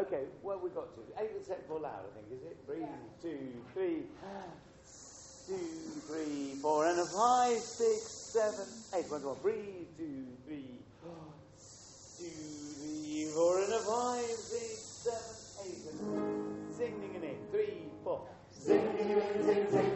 Okay, well, we've got to. Eight and seven for loud, I think, is it? Three, yeah. two, three, two, three, four, and a five, six, seven, eight. One, two, one. Three, two, three, two, three, four, and a five, six, seven, eight. And singing and eight. Three, four. Singing and singing.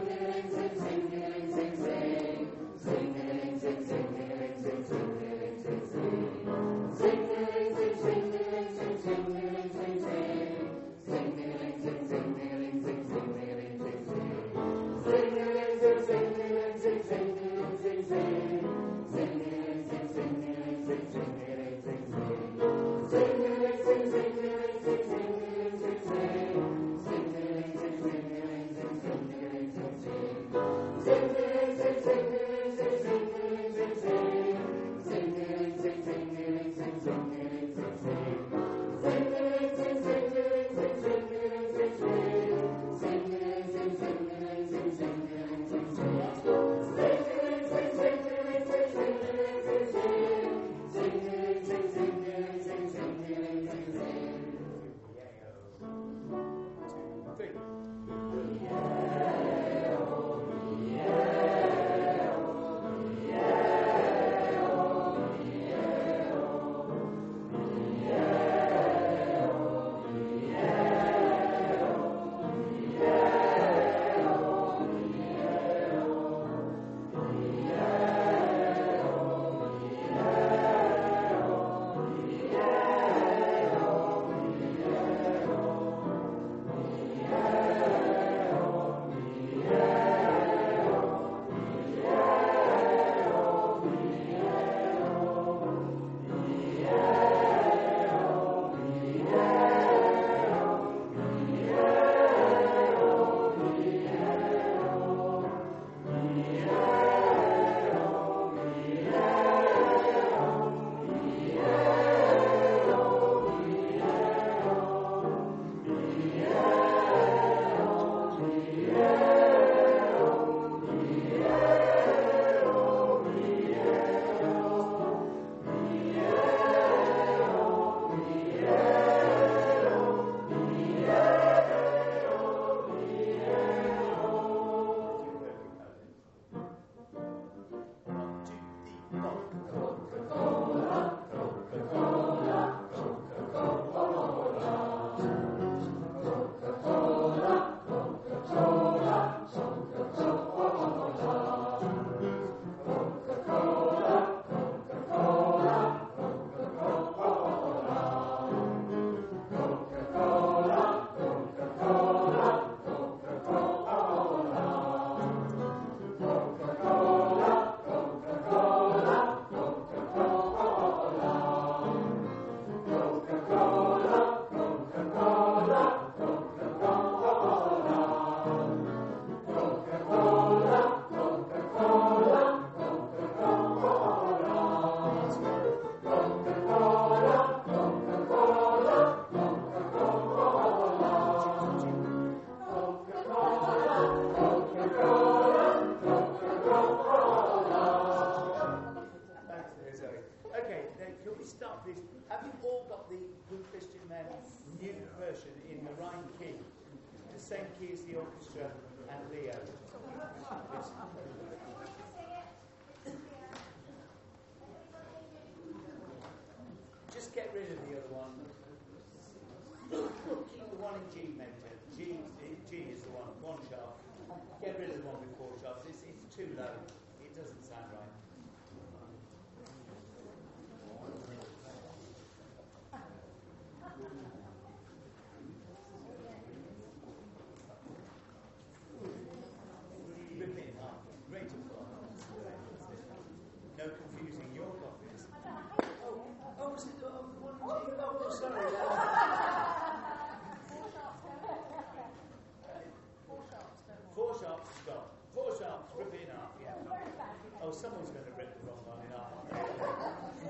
someone's going to rip the wrong line up.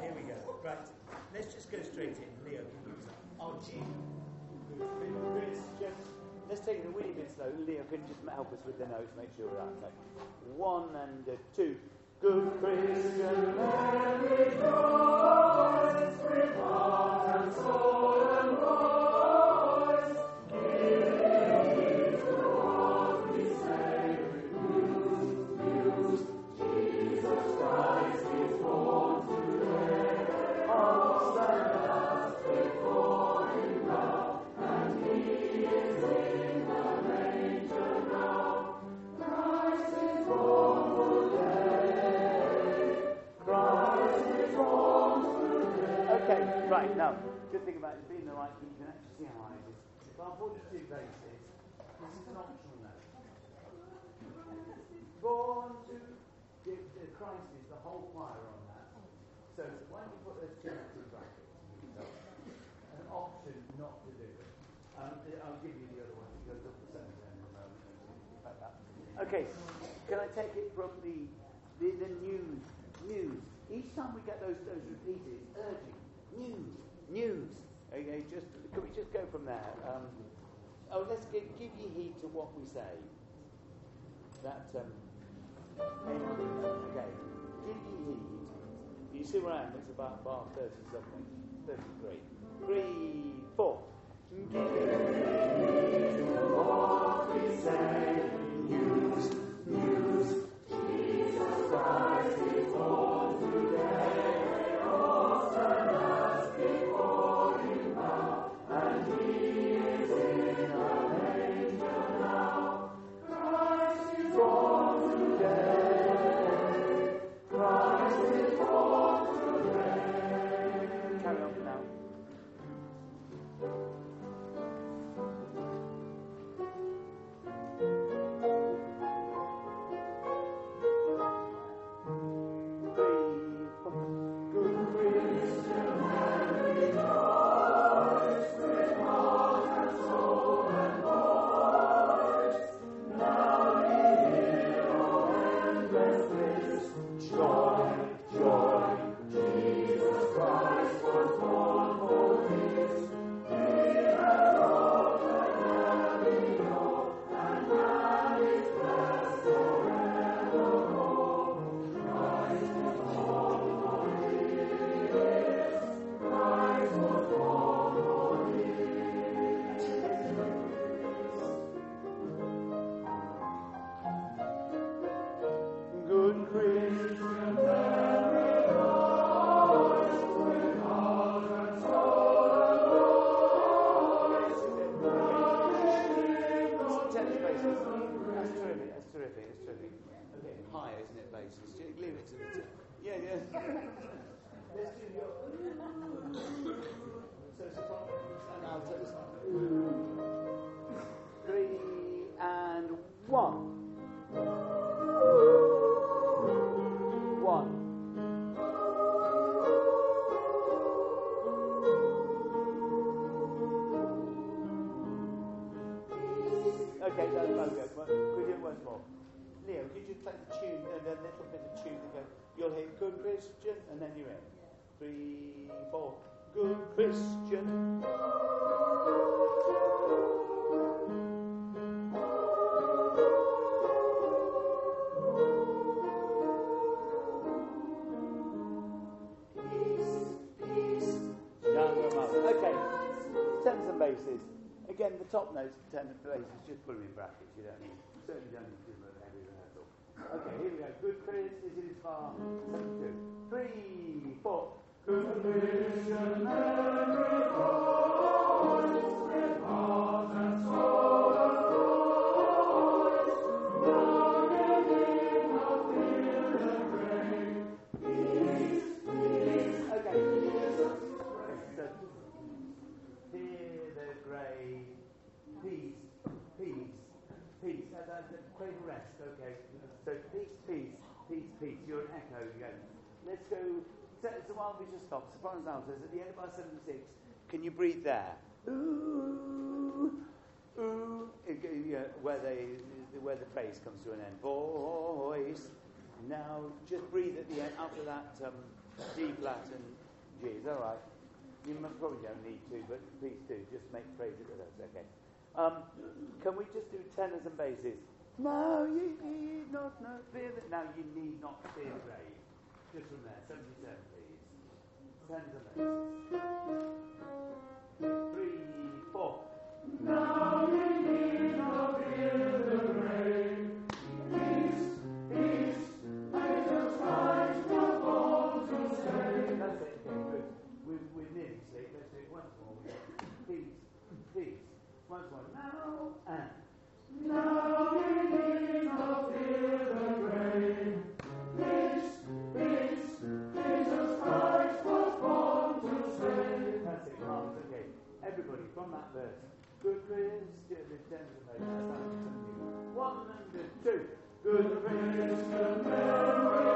Here we go. Right, let's just go straight in. Leo, can you Oh, gee. Let's take the a wee bit slow. Leo, can you just help us with the notes? Make sure we're up. One and two. Good Christian rejoice, with heart and soul and voice. Is. Bar 42 bases, this is an optional note. Born to give the Christ is the whole choir on that. So why don't you put those two in brackets? An option not to do it. Um, I'll give you the other one, up the moment. Okay, can I take it from the, the, the news? News. Each time we get those, those repeated, it's urging. News. News. Okay, just, can we just go from there? Um, oh, let's give, give ye heed to what we say. That, um, okay. Give ye heed. You see where I am? It's about bar 30 something. 33. Three, four. Give heed to what we say. News, news. Jesus Christ put them in brackets. You don't need, certainly don't need to rehearsal. Okay, here we go. Good this is bar 72. Three, four. Good Christian man So, so while we just stop, sopranos altos at the end of our 76, can you breathe there? Ooh, ooh, yeah, where they, where the phrase comes to an end. Voice. Now, just breathe at the end after that um, D flat and G. Is that right? You probably don't need to, but please do. Just make phrase it with us, okay? Um, can we just do tenors and basses? No, you need not no, fear that. Now you need not fear the grave. Just from there, 77, Three, four. Now you need not fear the grave. Peace, peace, Jesus Christ was born to save. That's it, good. We're, we're nearly. Let's do it once more. Peace, peace. Once more. Now and. Now you need not fear from that verse. Good Christian, gentlemen. One and two. Good Christian, Mary, voice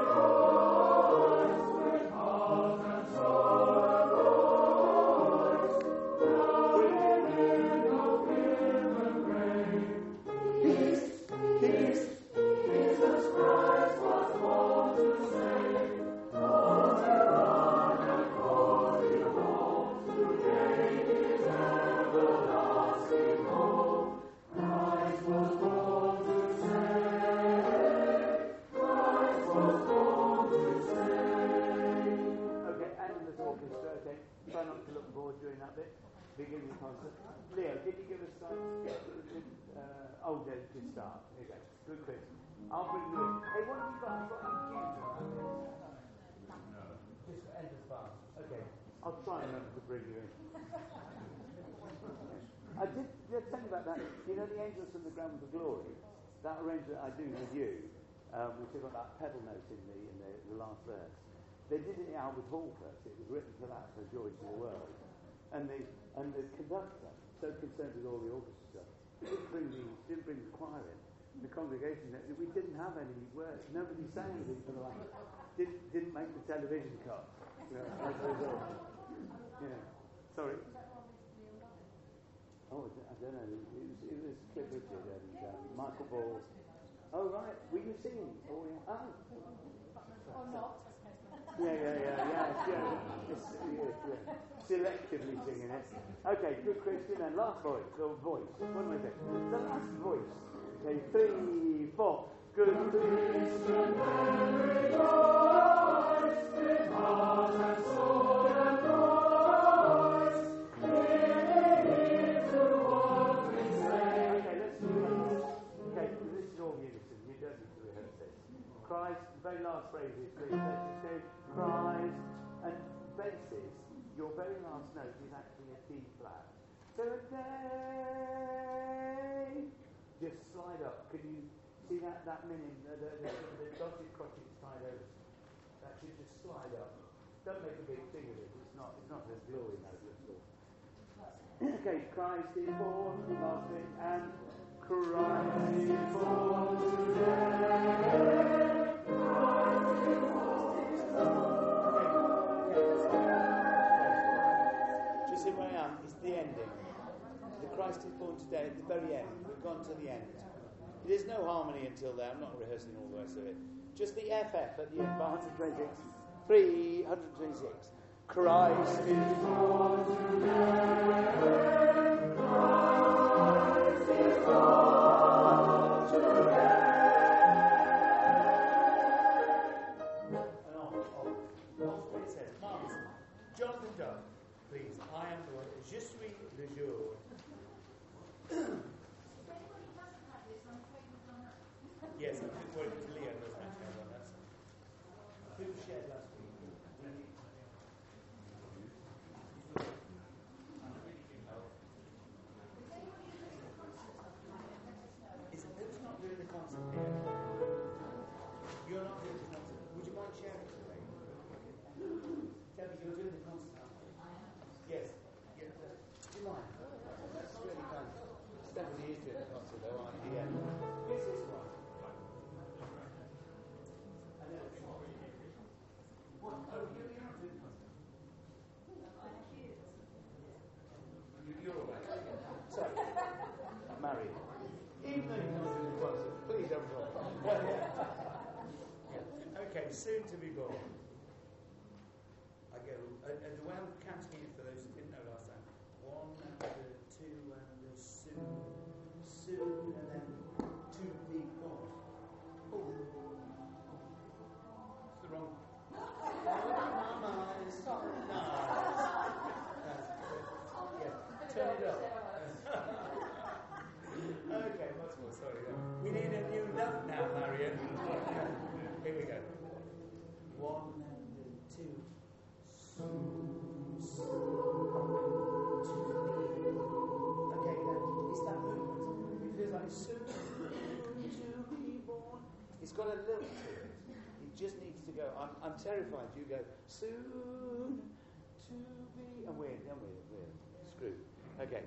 That arrangement I do with you, um, we took on that pedal note in the, in the, the last verse. They did it in Albert Hall first. It was written for that, for Joy to the World. And the, and the conductor, so concerned with all the orchestra didn't bring the, didn't bring the choir in. The congregation, we didn't have any words. Nobody sang anything for the last. Didn't, didn't make the television cut. You know, as a result. Yeah. Sorry. Oh, I don't know. It was, it was Cliff and um, Michael Ball. Oh, right. Were you singing? Oh, yeah. Oh. Or not. Yeah, yeah, yeah, yeah. yeah. It's, yeah, yeah. Selectively singing it. Okay, good question. And last voice, or voice. What am I saying? The last voice. Okay, three, four. Good Christian, every voice, with heart and soul and very last phrase is please. Let's just go Christ. And basses, your very last note is actually a D flat. So a day. Just slide up. Can you see that that minim, the, the, the, the dotted crotchet is tied over? That should just slide up. Don't make a big thing of it. It's not. It's not a glory note at all. okay, Christ is born. Last bit and Christ is born today. Christ Just see where I am. It's the ending. The Christ is born today at the very end. We've gone to the end. There's no harmony until there. I'm not rehearsing all the rest of it. Just the FF at the end, 126. 326. Christ is born today. Christ is born soon to be born. terrified. You go, soon to be. And we're, and we're, we're screwed. Okay.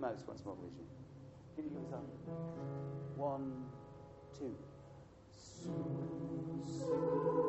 Most once more, vision. Can you give us up? One, two. Soon, soon.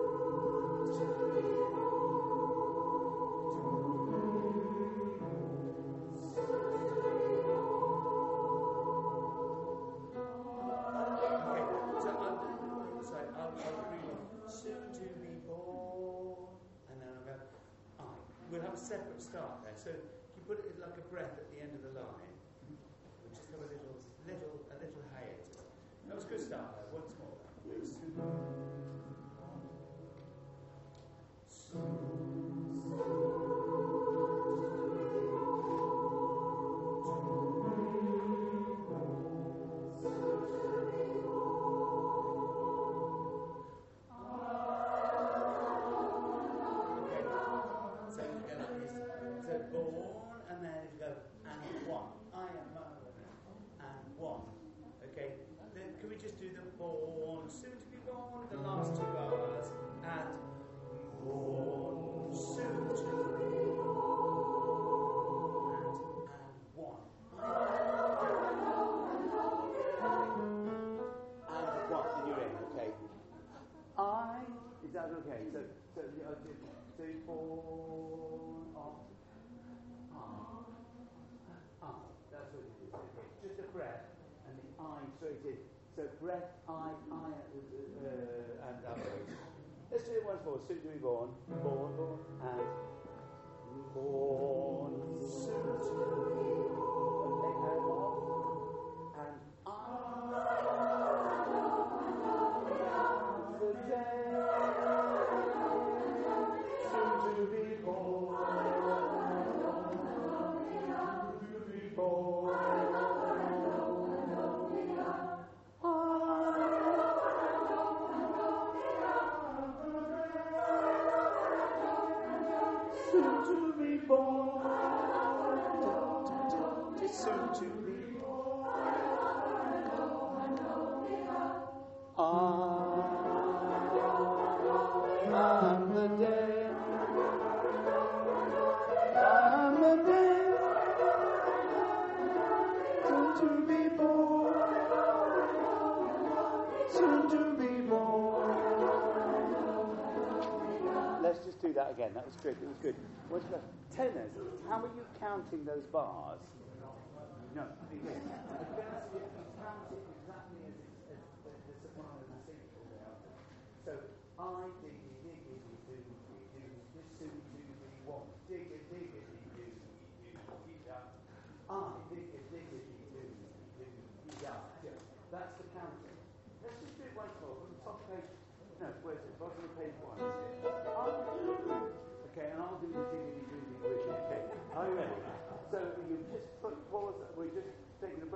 Let's do it once more. Soon do we born, born, born, and born. Soon to be born. that again. That was good. It was good. What's the tenors? How are you counting those bars? No. So I think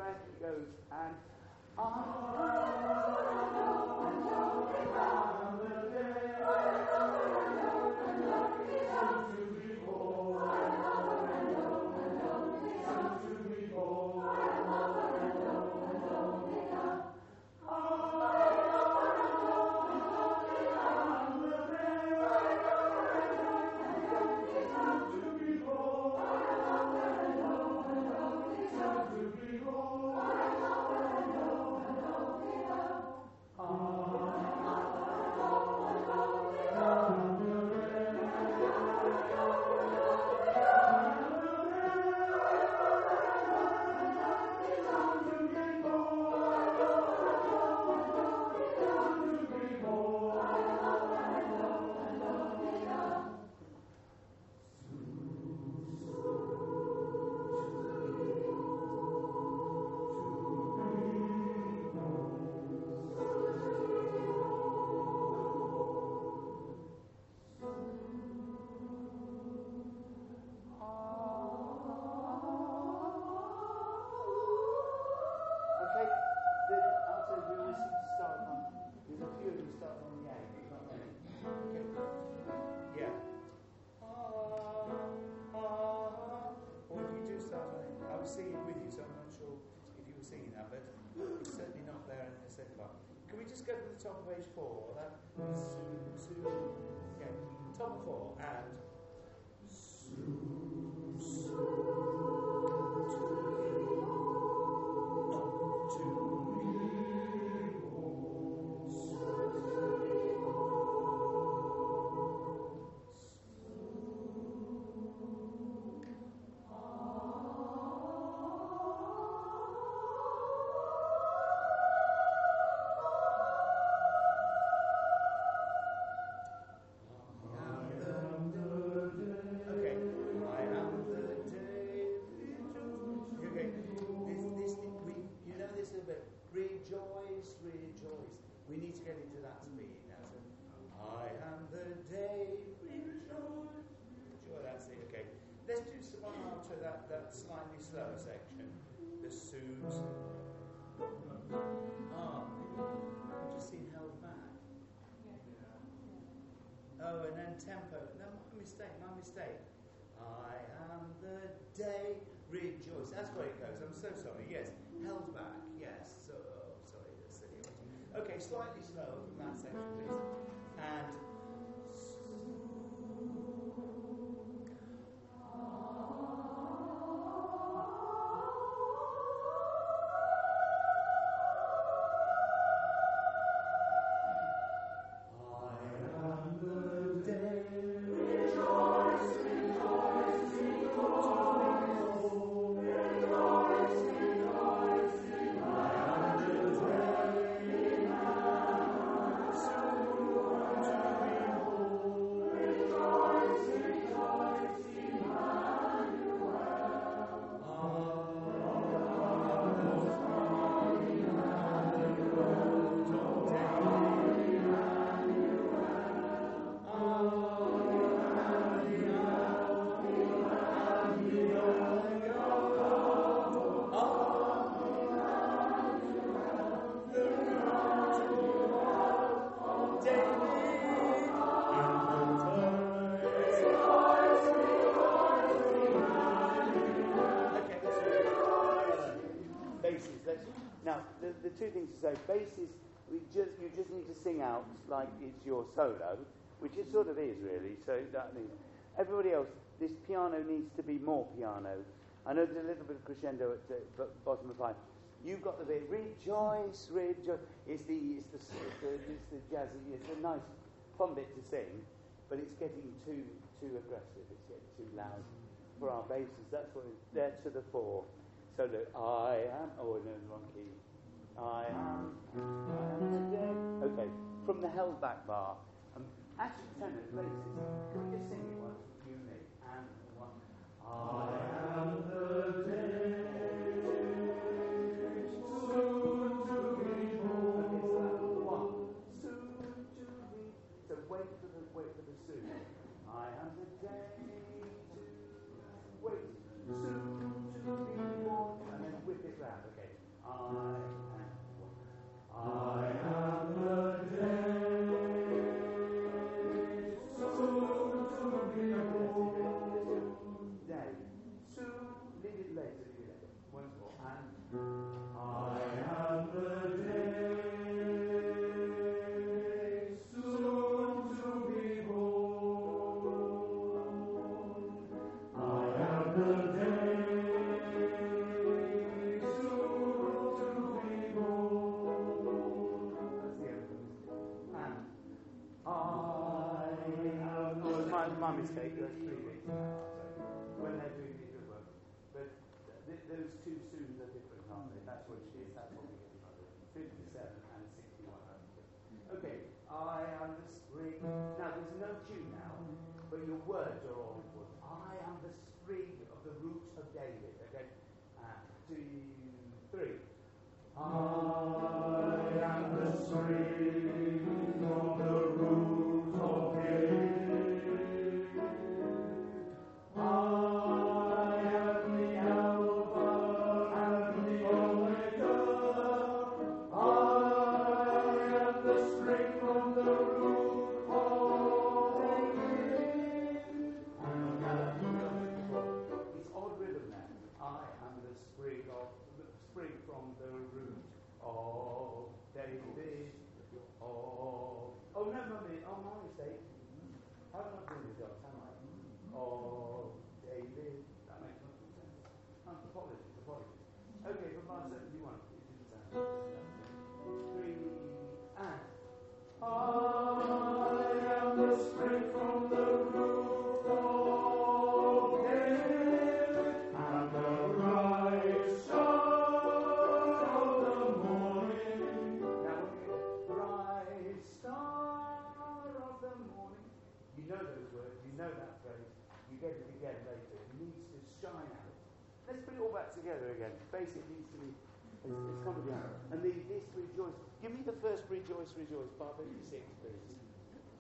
and he goes, and. Top of page four? That hmm. Sue, Sue. Okay, top of four and mistake, my mistake. I am the day rejoice. That's where it goes. I'm so sorry. Yes, held back. Yes. So oh, sorry. Okay, slightly to say. Bases, we just, you just need to sing out like it's your solo, which it sort of is really. So that means everybody else, this piano needs to be more piano. I know there's a little bit of crescendo at the bottom of five. You've got the bit rejoice, rejoice. It's the it's the it's the, it's the jazzy. It's a nice fun bit to sing, but it's getting too too aggressive. It's getting too loud for our basses. That's what it's there to the fore. So look, I am. Oh no, wrong key. I am. Okay, from the held back bar. Um, actually, tenor places. Can we just sing it once? You and me and one. I am the David. Okay? Uh, two, three. I am the spring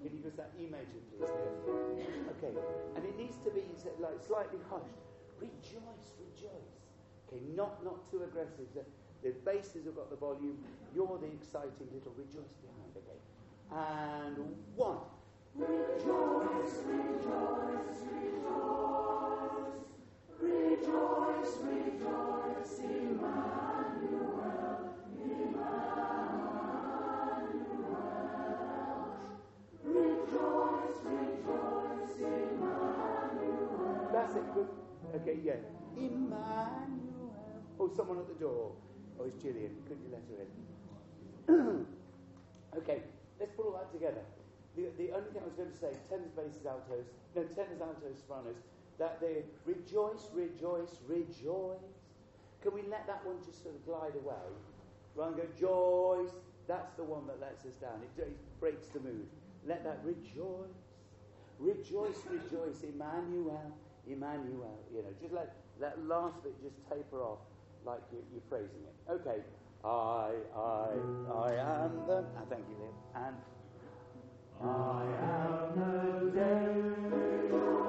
Can you that image, please, dear? Okay. And it needs to be like slightly hushed. Rejoice, rejoice. Okay, not not too aggressive. The, the basses have got the volume. You're the exciting little rejoice behind. Okay. And one. Rejoice, rejoice, rejoice. Rejoice, rejoice, Emmanuel, Emmanuel. Okay, yeah. Emmanuel. Oh, someone at the door. Oh, it's Gillian. Could you let her in? okay, let's put all that together. The, the only thing I was going to say, tenors, basses, altos, no, tenors, altos, sopranos, that they rejoice, rejoice, rejoice. Can we let that one just sort of glide away? Rather than go, joyce, that's the one that lets us down. It, it breaks the mood. Let that rejoice. Rejoice, rejoice, Emmanuel, Emmanuel. You know, just let that last bit just taper off like you, you're phrasing it. Okay. I, I, I am the. Ah, thank you, Liam. And. I am the day.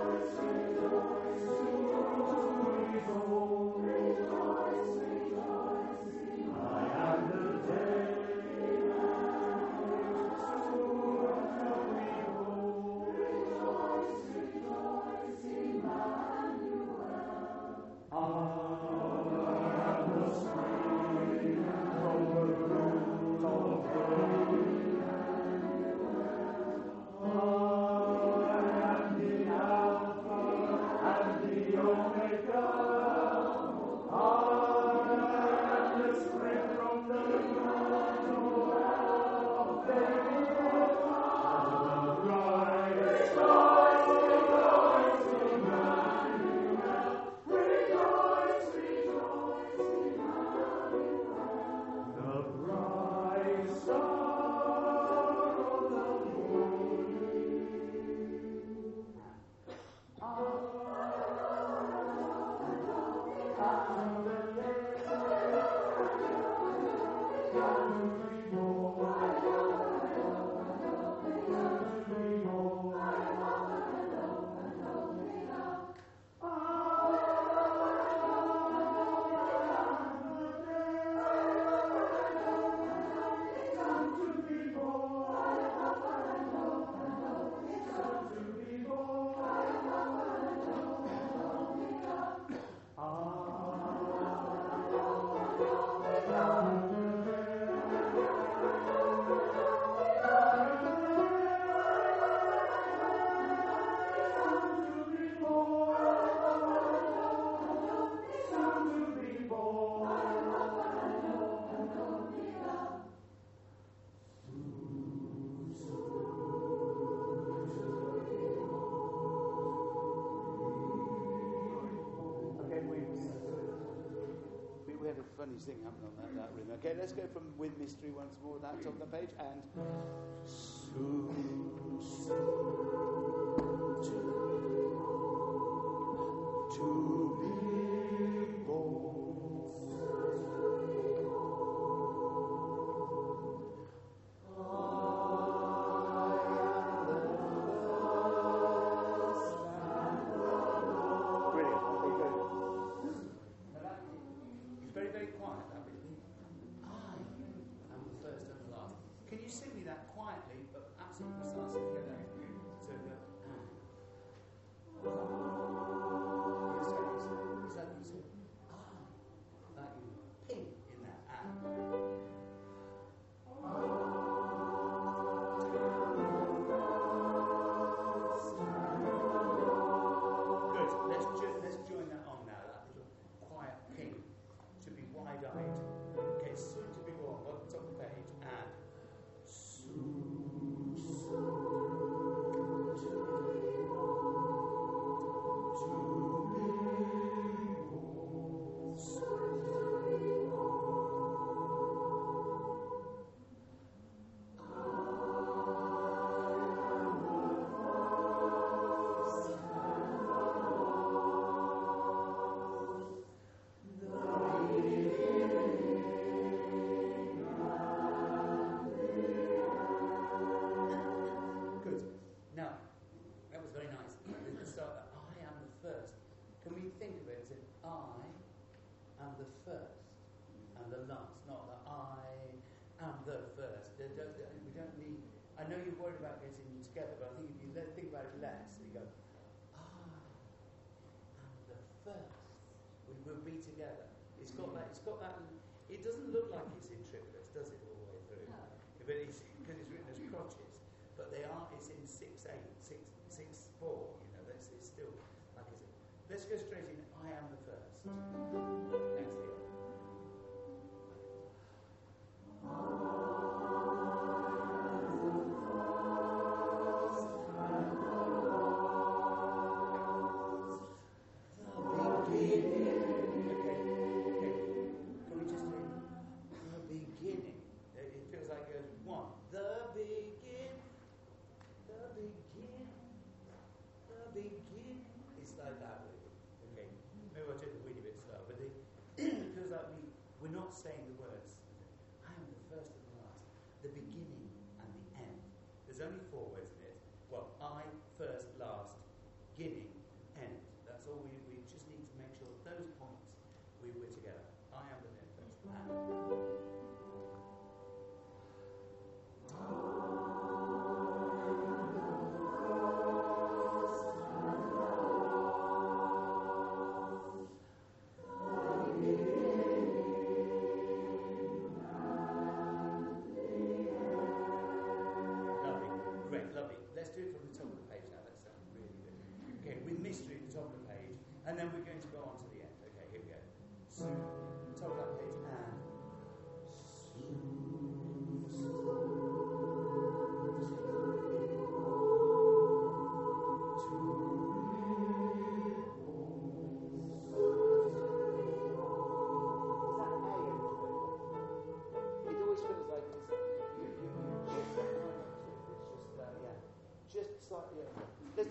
Funny thing happened on that, that rim. Okay, let's go from with mystery once more. That's on the page. And soon, soon Can we think of it as if I am the first and the last, not that I am the first. We don't need. I know you're worried about getting together, but I think if you let, think about it less, you go, I am the first. We will be together. It's got mm. that. It's got that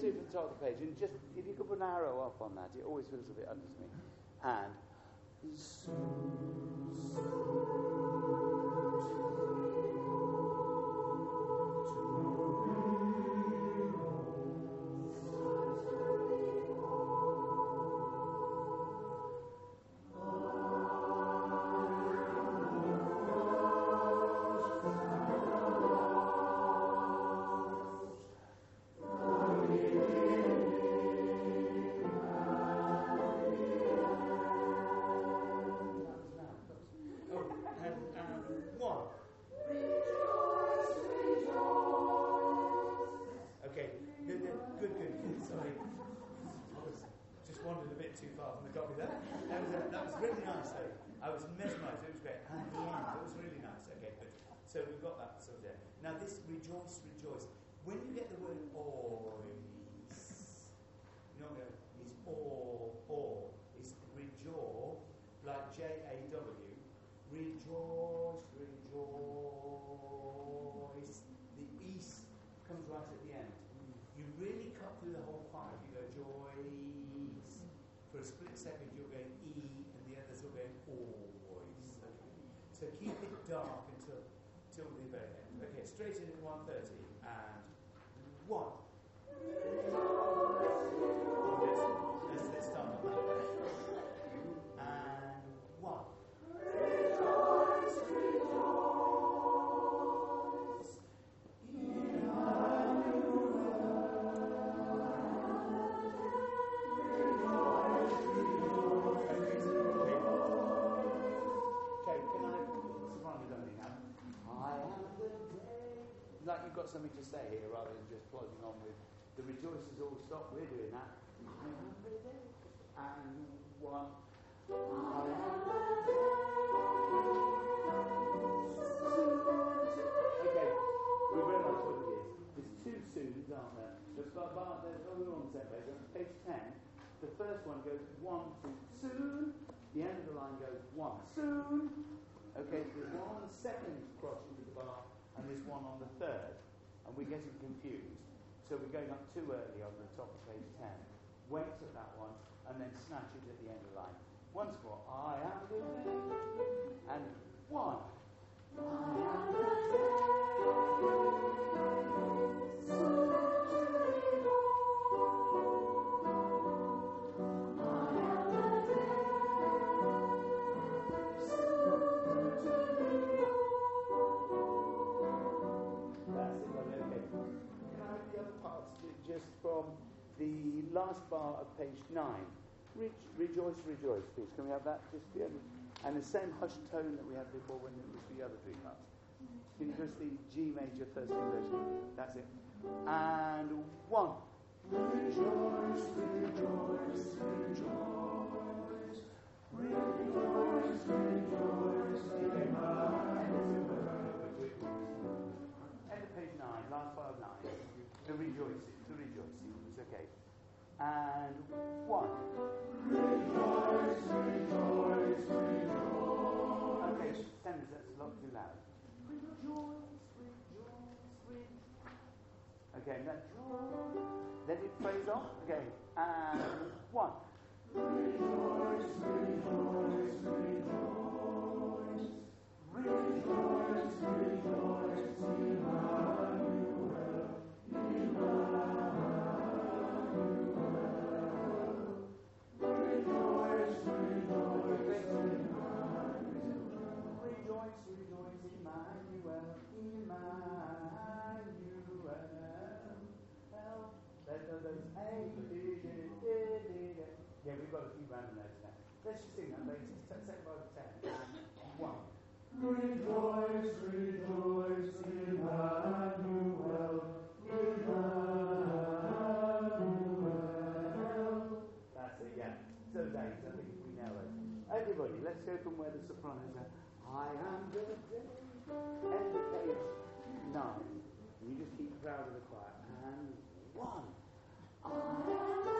It from the top of the page, and just, if you could put an arrow up on that, it always feels a bit under to me. And, was. And the end, it was really nice. Okay, good. So we've got that sort of there. Now, this rejoice, rejoice. When you get the word ois, you know, it's or, or. It's rejoice, like J A W. Rejoice, rejoice. The east comes right at the end. You really cut through the whole five. You go joys. For a split second, you're going E, and the others are going always. Okay. So keep it dark until till the very end. Okay, straight in at 1.30 and one. Got something to say here rather than just plodding on with the rejoices all stop, we're doing that. And one. Okay, we realise what it is. There's two soons, aren't there? There's oh, we're on the same page. On page ten, the first one goes one, two, soon. The end of the line goes one, soon. Okay, so there's one on the second cross the bar, and there's one on the third. And we're getting confused. So we're going up too early on the top of page 10. Wait at that one, and then snatch it at the end of the line. Once more, I am the day. And one. I am the day. Last bar of page nine. Re- rejoice, rejoice, please. Can we have that? Just the other, and the same hushed tone that we had before when it was the other three parts. Can you just the G major first inversion? That's it. And one. Rejoice, rejoice, rejoice. Rejoice, And one. Rejoice, rejoice, rejoice. Okay, sentence, that's a lot too loud. Rejoice, rejoice, rejoice. Okay, then, then it plays off. Okay, and one. Rejoice, rejoice, rejoice. Rejoice, rejoice, Emmanuel, Yeah, we've got a few random notes now. Let's just sing that, ladies. Second bar of ten. And one. Rejoice, rejoice, Emmanuel, Emmanuel. That's it, yeah. So days, I think we know it. Everybody, let's go from where the sopranos are. I am the day. End of page nine. You just keep proud of the choir. And one. Thank you.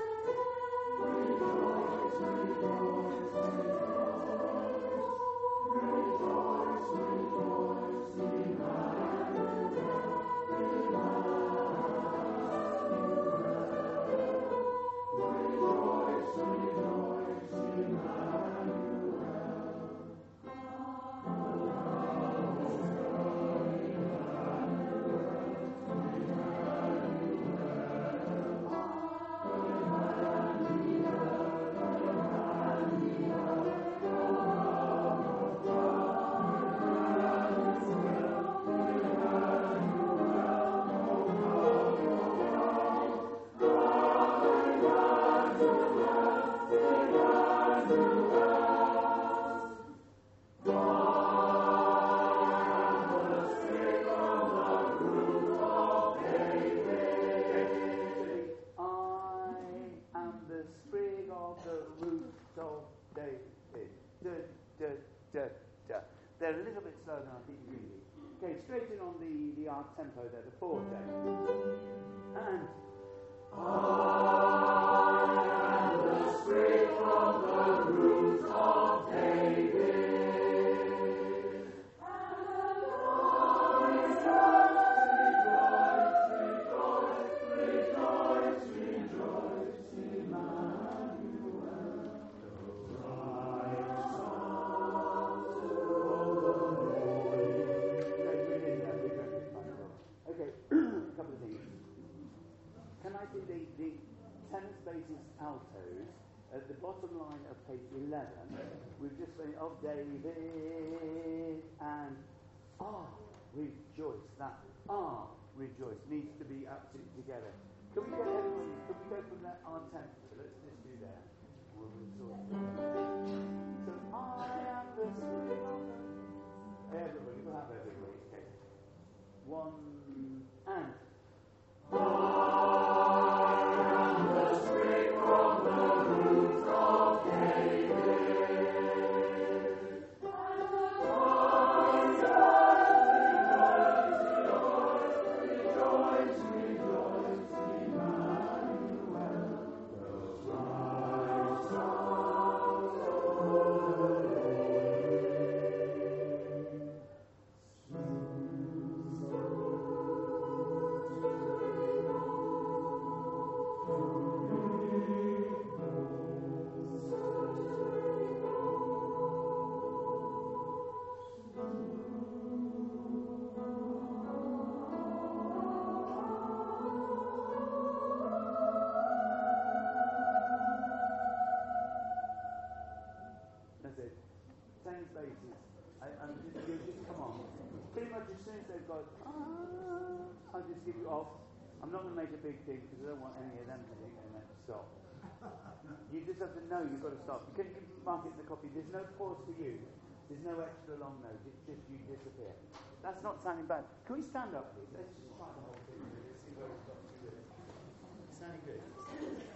In on the, the art tempo there, the big thing because I don't want any of them to think they meant to stop. you just have to know you've got to stop. You can mark it in the copy. There's no pause for you. There's no extra long note. It's just you disappear. That's not sounding bad. Can we stand up, please? Let's just try the whole thing. Sounding good.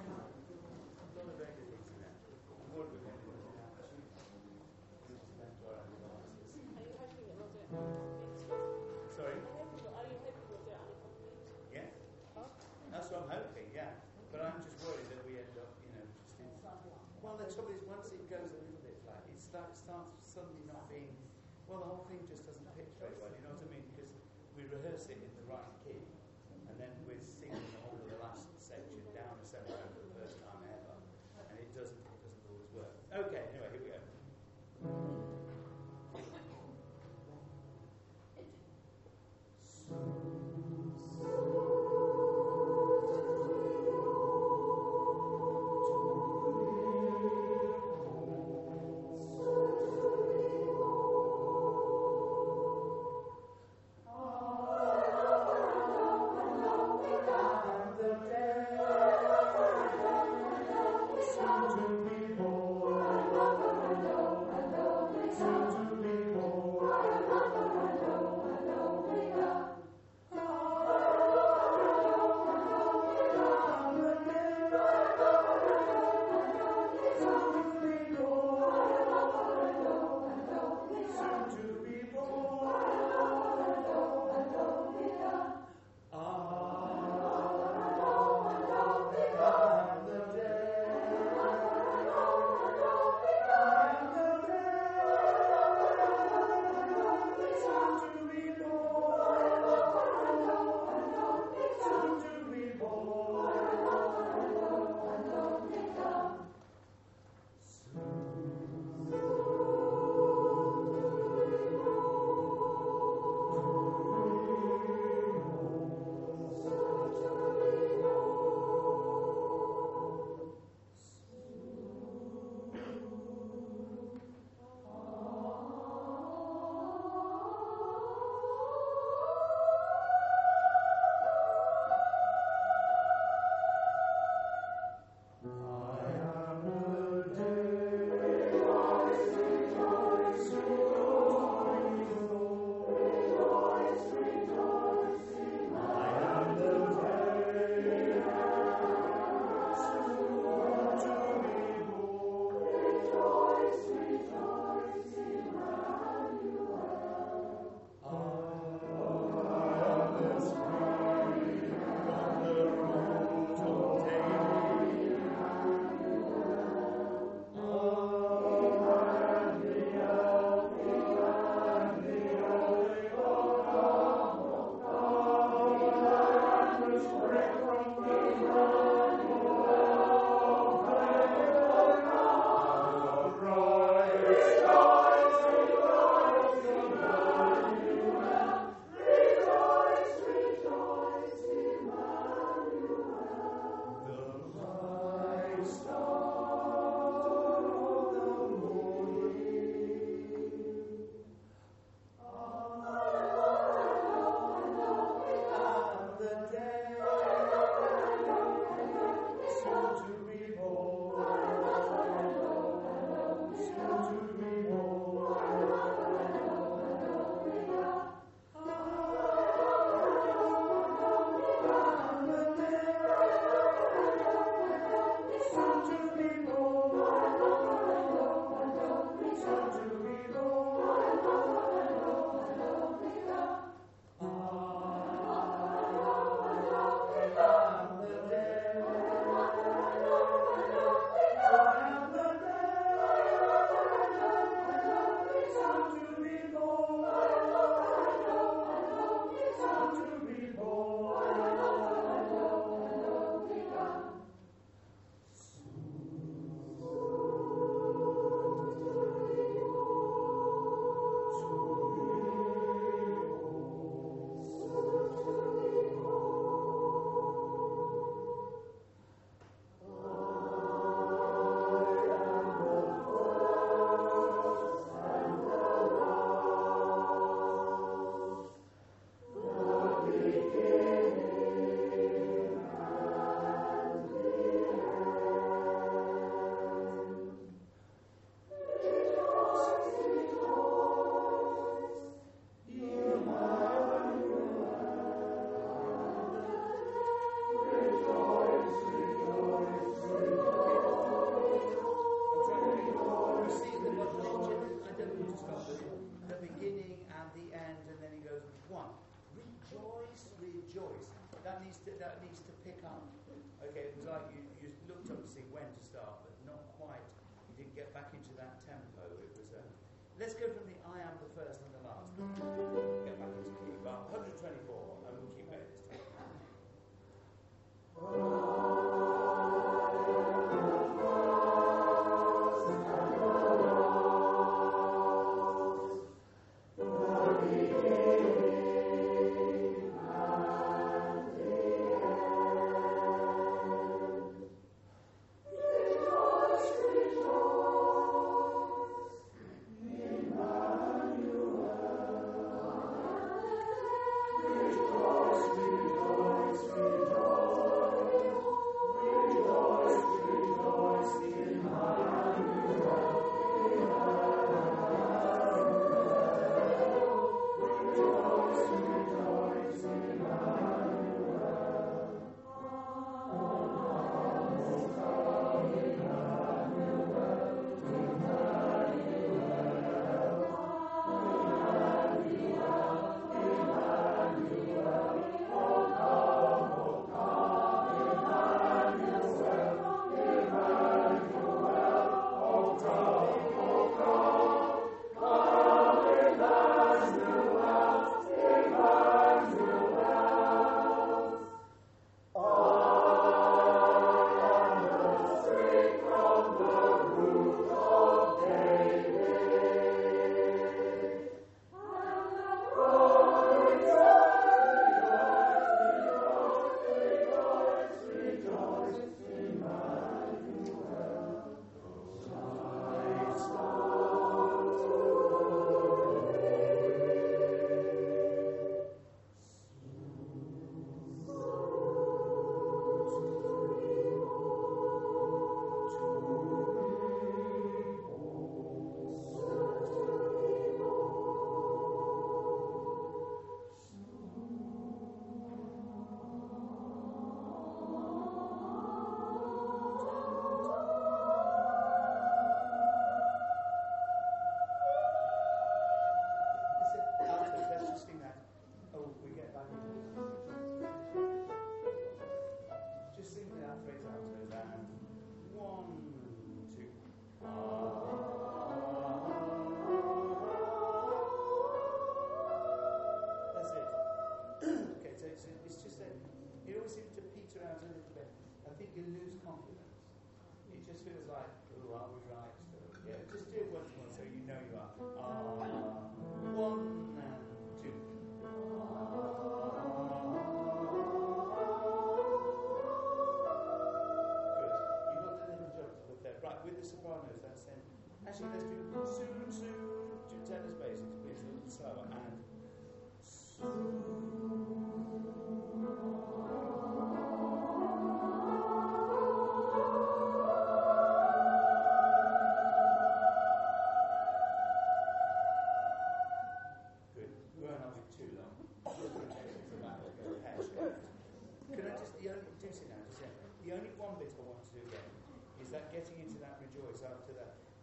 Let's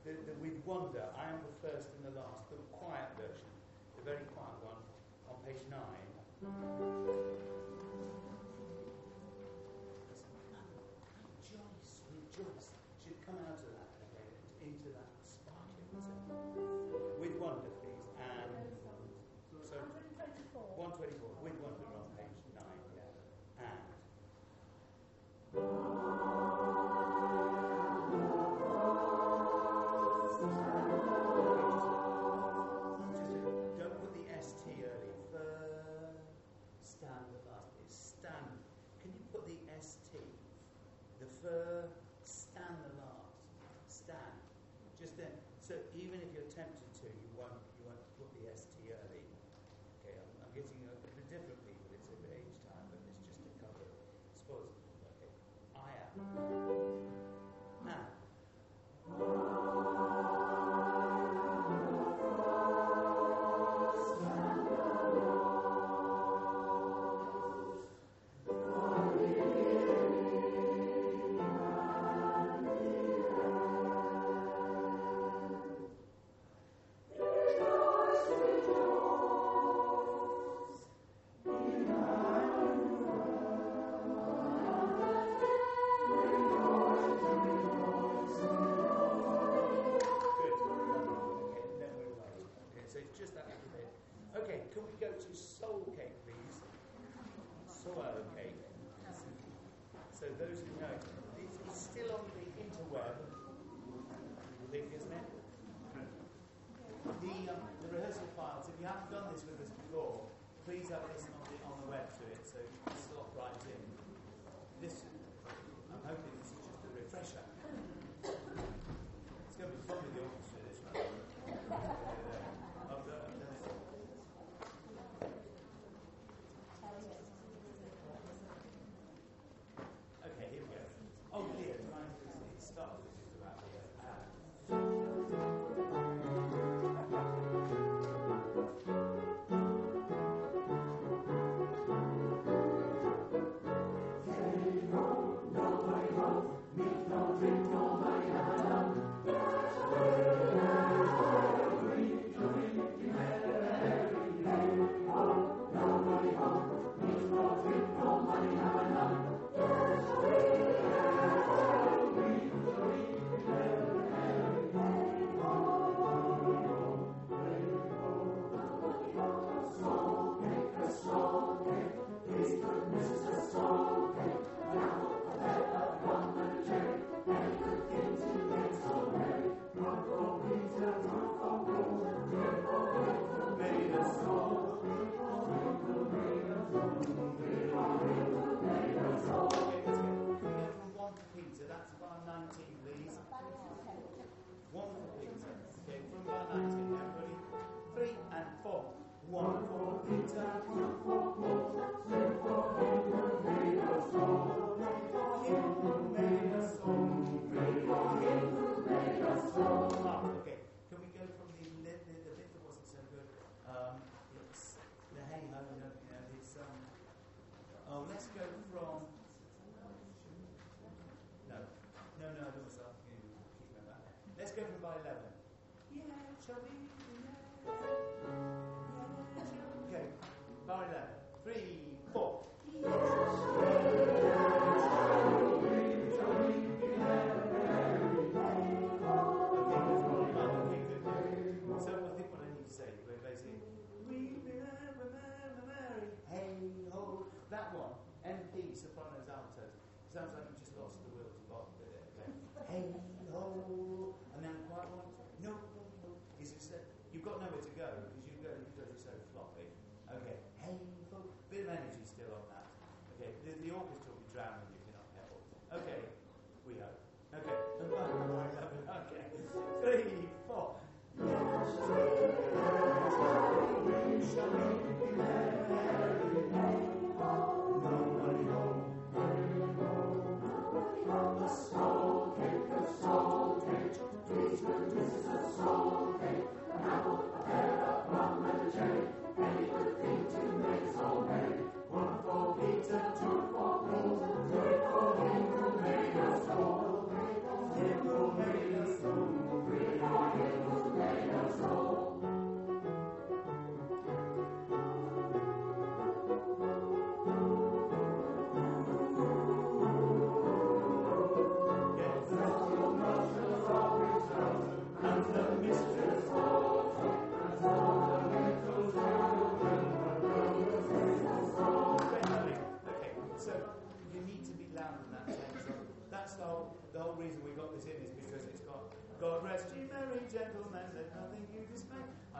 the, the, with wonder, I am the first and the last, the quiet version, the very quiet one on page 9.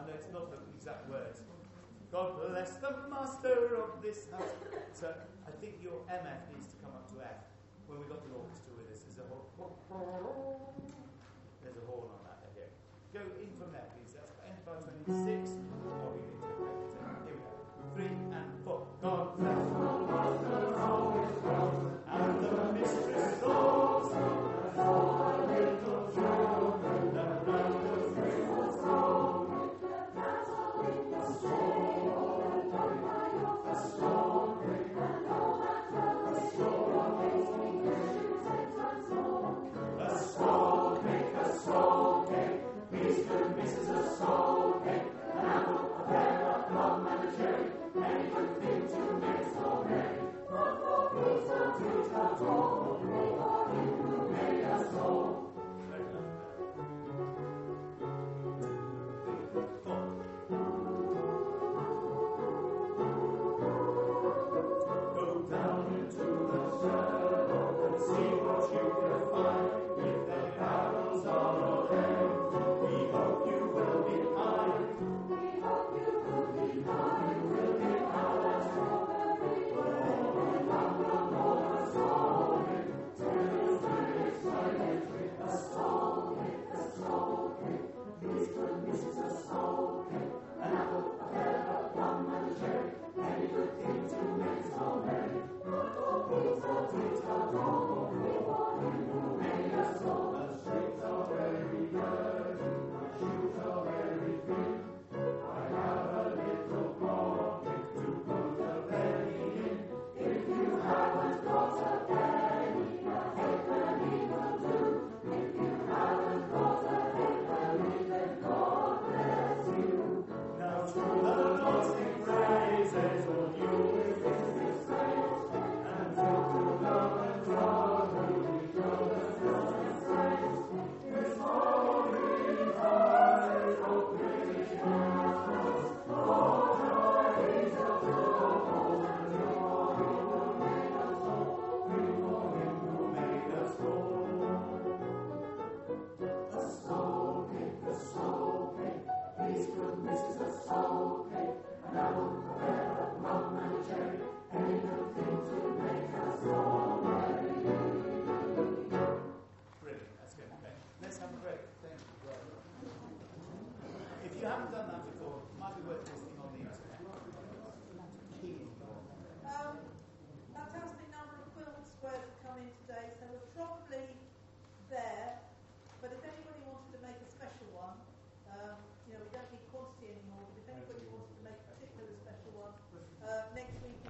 no, it's not the exact words. God bless the master of this house. So I think your MF needs to come up to F. When we got the orchestra with us, there's a horn. There's a horn on that here. Go in from there, please. That's N526. Here we go. Three and four. God bless the master of